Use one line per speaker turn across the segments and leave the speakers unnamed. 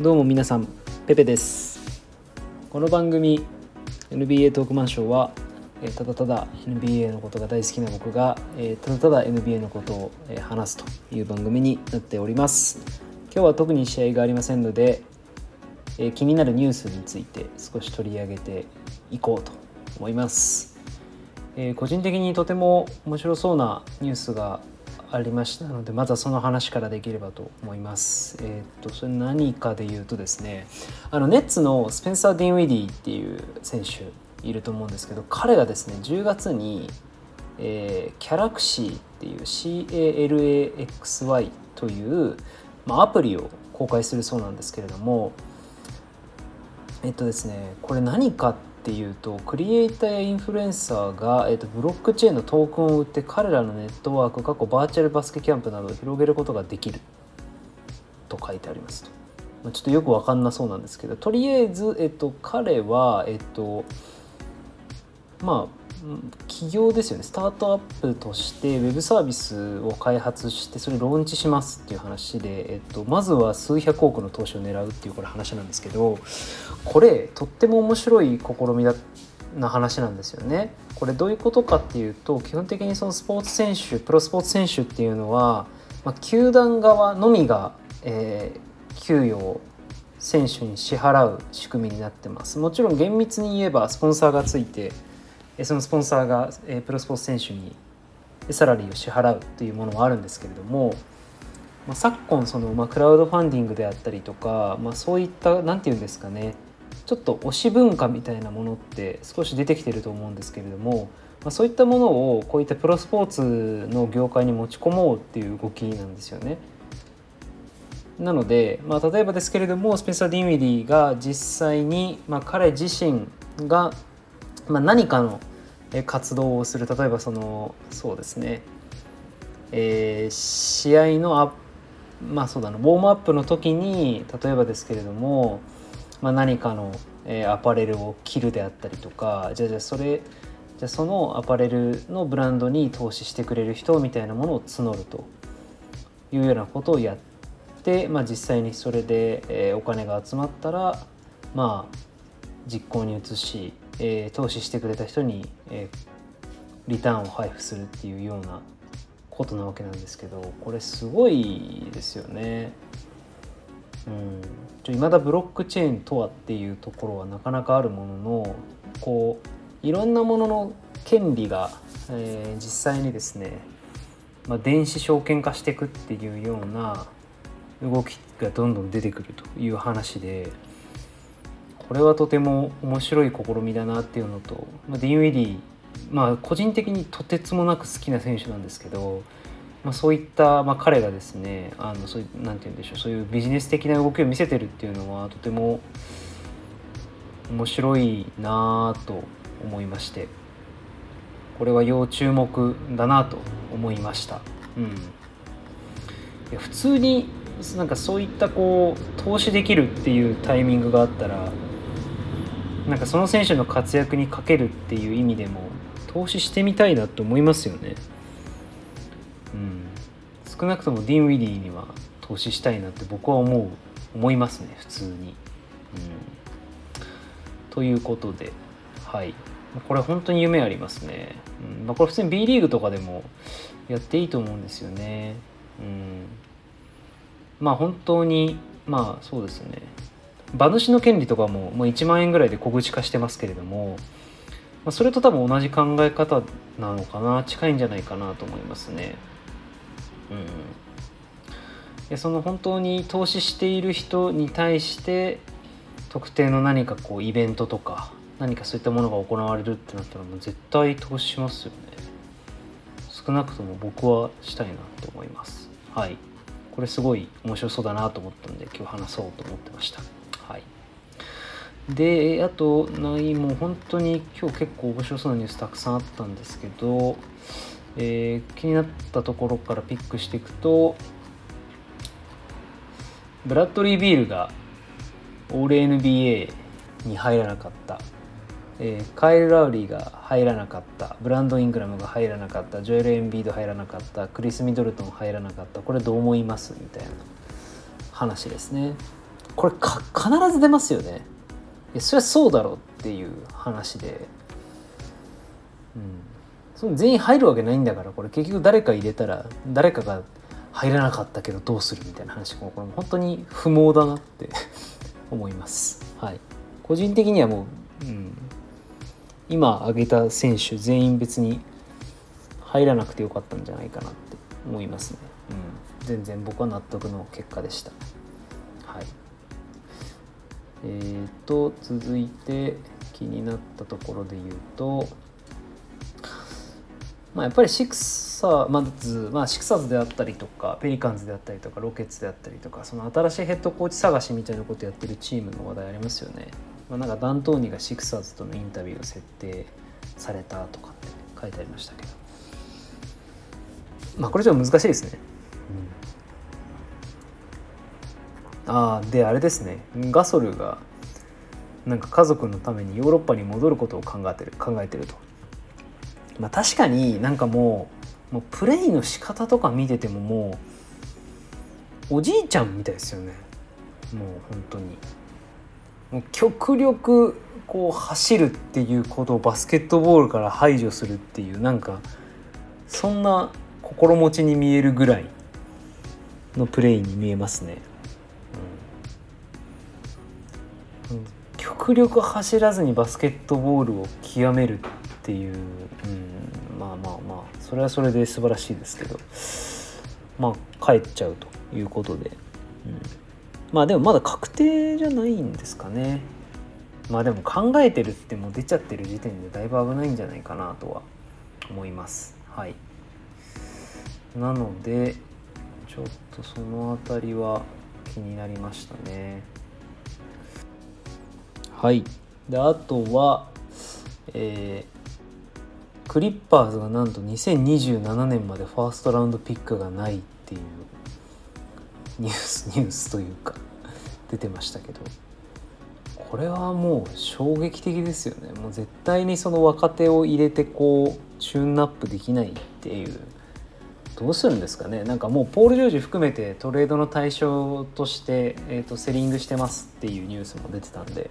どうも皆さんペペです。この番組 NBA トークマンションはただただ NBA のことが大好きな僕がただただ NBA のことを話すという番組になっております。今日は特に試合がありませんので気になるニュースについて少し取り上げていこうと思います。個人的にとても面白そうなニュースがありましたのでまずはその話からできればと思います。えっ、とそれ何かで言うとですねあのネッツのスペンサー・ディンウィディっていう選手いると思うんですけど彼がですね10月に、えー、キャラクシーっていう CALAXY という、まあ、アプリを公開するそうなんですけれどもえっとですねこれ何かっていうとクリエイターやインフルエンサーが、えーと、ブロックチェーンのトークンを売って彼らのネットワーク過去バーチャルバスケキャンプなどを広げることができる。と書いてありますと、まあ、ちょっとよく分かんなそうなんですけどとりあえず、えーと、彼はえ、ー、とまあ企業ですよねスタートアップとしてウェブサービスを開発してそれローンチしますっていう話で、えっと、まずは数百億の投資を狙うっていうこれ話なんですけどこれとっても面白い試みだな話なんですよね。これどういうことかっていうと基本的にそのスポーツ選手プロスポーツ選手っていうのは、まあ、球団側のみが、えー、給与を選手に支払う仕組みになってます。もちろん厳密に言えばスポンサーがついてそのスポンサーがプロスポーツ選手にサラリーを支払うというものもあるんですけれども、まあ、昨今その、まあ、クラウドファンディングであったりとか、まあ、そういった何て言うんですかねちょっと推し文化みたいなものって少し出てきてると思うんですけれども、まあ、そういったものをこういったプロスポーツの業界に持ち込もうっていう動きなんですよね。なので、まあ、例えばですけれどもスペンサー・ディンウィディが実際に、まあ、彼自身が、まあ、何かの活動をする。例えばそのそうですね、えー、試合のあまあそうだな。ウォームアップの時に例えばですけれども、まあ、何かの、えー、アパレルを着るであったりとかじゃあじゃあそれじゃあそのアパレルのブランドに投資してくれる人みたいなものを募るというようなことをやって、まあ、実際にそれで、えー、お金が集まったらまあ実行に移しえー、投資してくれた人に、えー、リターンを配布するっていうようなことなわけなんですけどこれすごいですよね。うん、ちょ未だブロックチェーンとはっていうところはなかなかあるもののこういろんなものの権利が、えー、実際にですね、まあ、電子証券化していくっていうような動きがどんどん出てくるという話でこれはとても面白い試みだなっていうのと、まあ、ディンウィディまあ個人的にとてつもなく好きな選手なんですけど、まあ、そういった、まあ、彼がですねあのそういなんて言うんでしょうそういうビジネス的な動きを見せてるっていうのはとても面白いなと思いましてこれは要注目だなと思いました。うん、いや普通になんかそういったこう投資できるっていうタイミングがあったらなんかその選手の活躍にかけるっていう意味でも投資してみたいなと思いますよね。うん、少なくともディン・ウィディには投資したいなって僕は思う思いますね普通に。うん、ということではいこれ本当に夢ありますね。うんまあ、これ普通に B リーグとかでもやっていいと思うんですよね。うん、まあ本当にまあそうですね馬主の権利とかももう1万円ぐらいで小口化してますけれども、まあ、それと多分同じ考え方なのかな近いんじゃないかなと思いますね。うん、でその本当に投資している人に対して特定の何かこうイベントとか何かそういったものが行われるってなったらもう絶対投資しますよね。少なくとも僕はしたいなと思います。はい。これすごい面白そうだなと思ったんで今日話そうと思ってました。はい。であとないもう本当に今日結構面白そうなニュースたくさんあったんですけど、えー、気になったところからピックしていくとブラッドリー・ビールがオール NBA に入らなかった、えー、カイル・ラウリーが入らなかった。ブランド・イングラムが入らなかった。ジョエル・エンビード入らなかった。クリス・ミドルトン入らなかった。これどう思います？みたいな話ですね。これか必ず出ますよね。いやそれはそうだろうっていう話で、うん、その全員入るわけないんだからこれ。結局誰か入れたら誰かが入らなかったけどどうするみたいな話もこれ本当に不毛だなって 思います。はい、個人的にはもう、うん、今挙げた選手全員別に入らなくてよかったんじゃないかなって思いますね。うん、全然僕は納得の結果でした。えーと続いて気になったところで言うと。まあ、やっぱりシクサーまず、まあ、シクサーズであったりとかペリカンズであったりとかロケッツであったりとかその新しいヘッドコーチ探しみたいなことやってるチームの話題ありますよね。まあ、なんかダントーニがシクサーズとのインタビューを設定されたとかって書いてありましたけどまあこれちょっと難しいですね。うん、ああであれですね。ガソルがなんか家族のためにヨーロッパに戻ることを考えてる考えてると。まあ、確かになんかもうもうプレイの仕方とか見ててももうおじいちゃんみたいですよね。もう本当に。もう極力こう走るっていうことをバスケットボールから排除するっていうなんかそんな心持ちに見えるぐらいのプレイに見えますね、極力走らずにバスケットボールを極めるっていう、うん、まあまあまあそれはそれで素晴らしいですけどまあ帰っちゃうということで、うん、まあでもまだ確定じゃないんですかね。まあでも考えてるってもう出ちゃってる時点でだいぶ危ないんじゃないかなとは思います。はい。なのでちょっとその辺りは気になりましたね。はい。であとはえークリッパーズがなんと2027年までファーストラウンドピックがないっていうニュース ニュースというか出てましたけど。これはもう衝撃的ですよね。もう絶対にその若手を入れてこうチューンナップできないっていう。どうするんですかね？なんかもうポール・ジョージ含めてトレードの対象として、えーと、セリングしてますっていうニュースも出てたんで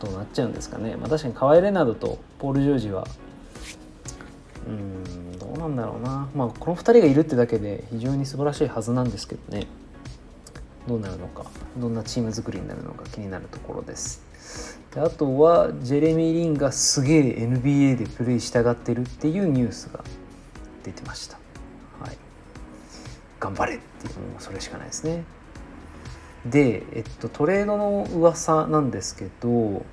どうなっちゃうんですかね、まあ、確かにカワイ・レナードとポール・ジョージはうんどうなんだろうな、まあ、この2人がいるってだけで非常に素晴らしいはずなんですけどね。どうなるのか？どんなチーム作りになるのか？気になるところです。であとはジェレミー・リンがすげえ NBA でプレイしたがってるっていうニュースが出てました、頑張れっていうもうそれしかないですねで、えっと、トレードの噂なんですけど、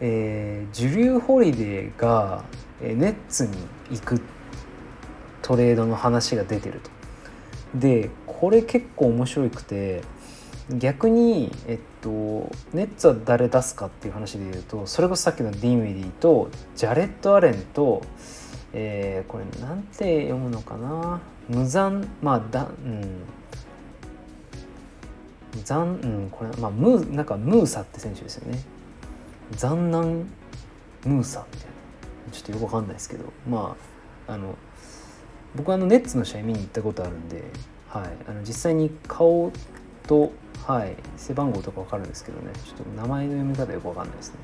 えー、ジュルー・ホリデーがネッツに行くトレードの話が出てると。でこれ結構面白くて逆に、えっと、ネッツは誰出すかっていう話で言うとそれこそさっきのディンウィディとジャレット・アレンと、えー、これなんて読むのかな？無残？まあだうん。残うんこれまあムーなんかムーサって選手ですよね。残難？ムーサみたいな。ちょっとよくわかんないですけど。まああの僕はあのネッツの試合見に行ったことあるんで、はい、あの実際に顔と、はい、背番号とか分かるんですけどね。ちょっと名前の読み方よく分かんないですね。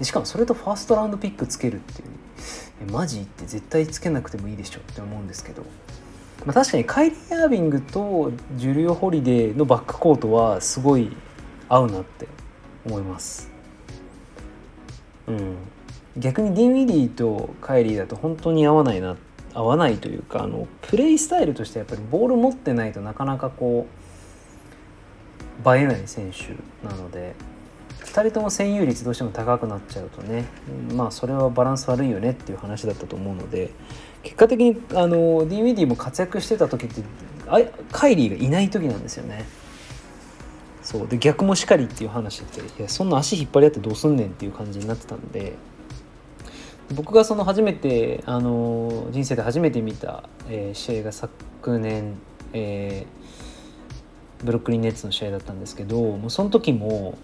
でしかもそれとファーストラウンドピックつけるっていう。えマジ？って絶対つけなくてもいいでしょって思うんですけど、まあ、確かにカイリー・アービングとジュルー・ホリデーのバックコートはすごい合うなって思います。うん。逆にディンウィディとカイリーだと本当に合わないな合わないというかあのプレイスタイルとしてやっぱりボール持ってないとなかなかこう映えない選手なので。2人とも占有率どうしても高くなっちゃうとね。まあそれはバランス悪いよねっていう話だったと思うので。結果的にあのディン・ウィディも活躍してた時ってあカイリーがいない時なんですよね。そう。で逆もしかりっていう話でいやそんな足引っ張り合ってどうすんねんっていう感じになってたんで。僕がその初めてあの人生で初めて見た、えー、試合が昨年、えー、ブロックリンネッツの試合だったんですけどもうその時も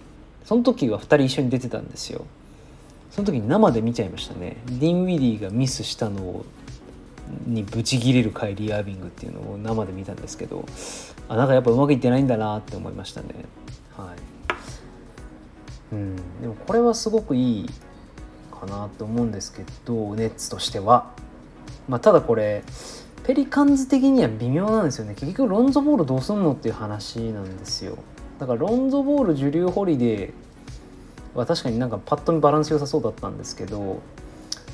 その時は2人一緒に出てたんですよ。その時に生で見ちゃいましたね。ディン・ウィディがミスしたのにブチギレるカイリー・アービングっていうのを生で見たんですけどあなんかやっぱうまくいってないんだなって思いましたね。はい。うん、でもこれはすごくいいかなと思うんですけどネッツとしては、まあ、ただこれペリカンズ的には微妙なんですよね。結局ロンゾボールどうすんのっていう話なんですよ。だからロンゾボールジュルーホリデーは確かになんかパッと見バランス良さそうだったんですけど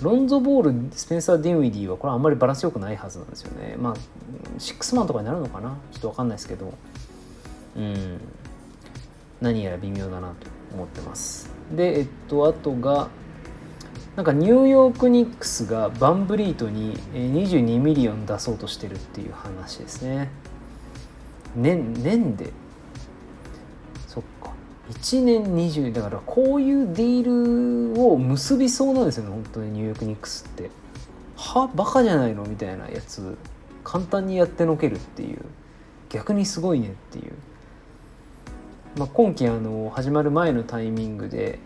ロンゾボールスペンサー・ディンウィディはこれあんまりバランス良くないはずなんですよね。まあシックスマンとかになるのかな？ちょっと分かんないですけど。うん。何やら微妙だなと思ってます。でえっとあとがなんかニューヨークニックスがバンブリートに22 million 出そうとしてるっていう話ですね。年年で1年20だからこういうディールを結びそうなんですよね本当に。ニューヨークニックスって。はバカじゃないのみたいなやつ簡単にやってのけるっていう。逆にすごいねっていう、まあ、今季あの始まる前のタイミングで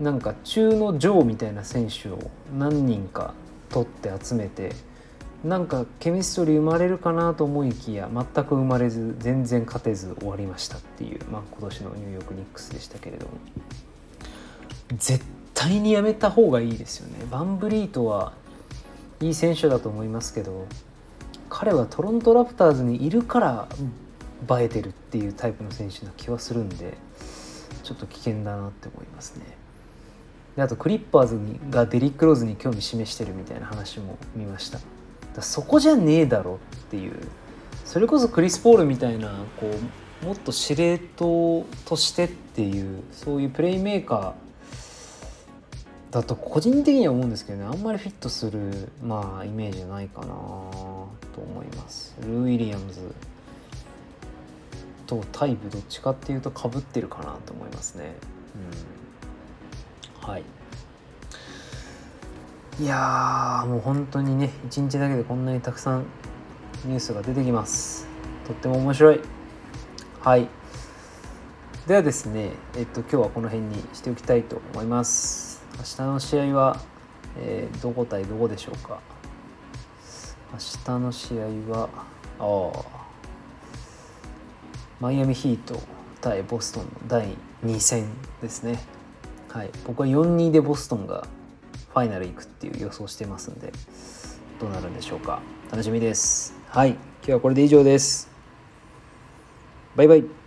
なんか中のジョーみたいな選手を何人か取って集めてなんかケミストリー生まれるかなと思いきや全く生まれず全然勝てず終わりましたっていう、まあ、今年のニューヨークニックスでしたけれども。絶対にやめた方がいいですよね。バンブリートはいい選手だと思いますけど彼はトロントラプターズにいるから映えてるっていうタイプの選手な気はするんでちょっと危険だなって思いますね。であとクリッパーズにがデリック・ローズに興味示してるみたいな話も見ました。だそこじゃねえだろっていう。それこそクリス・ポールみたいなこうもっと司令塔としてっていうそういうプレイメーカーだと個人的には思うんですけどねあんまりフィットするまあイメージないかなと思います。ルー・ウィリアムズとタイプどっちかっていうとかぶってるかなと思いますね。うん。はい。いやもう本当にね一日だけでこんなにたくさんニュースが出てきます。とっても面白い。はい。ではですねえっと今日はこの辺にしておきたいと思います。明日の試合は、えー、どこ対どこでしょうか。明日の試合はああマイアミヒート対ボストンの第2戦ですね。はい、僕は4-2でボストンがファイナル行くっていう予想してますんでどうなるんでしょうか。楽しみです。はい。今日はこれで以上です。バイバイ。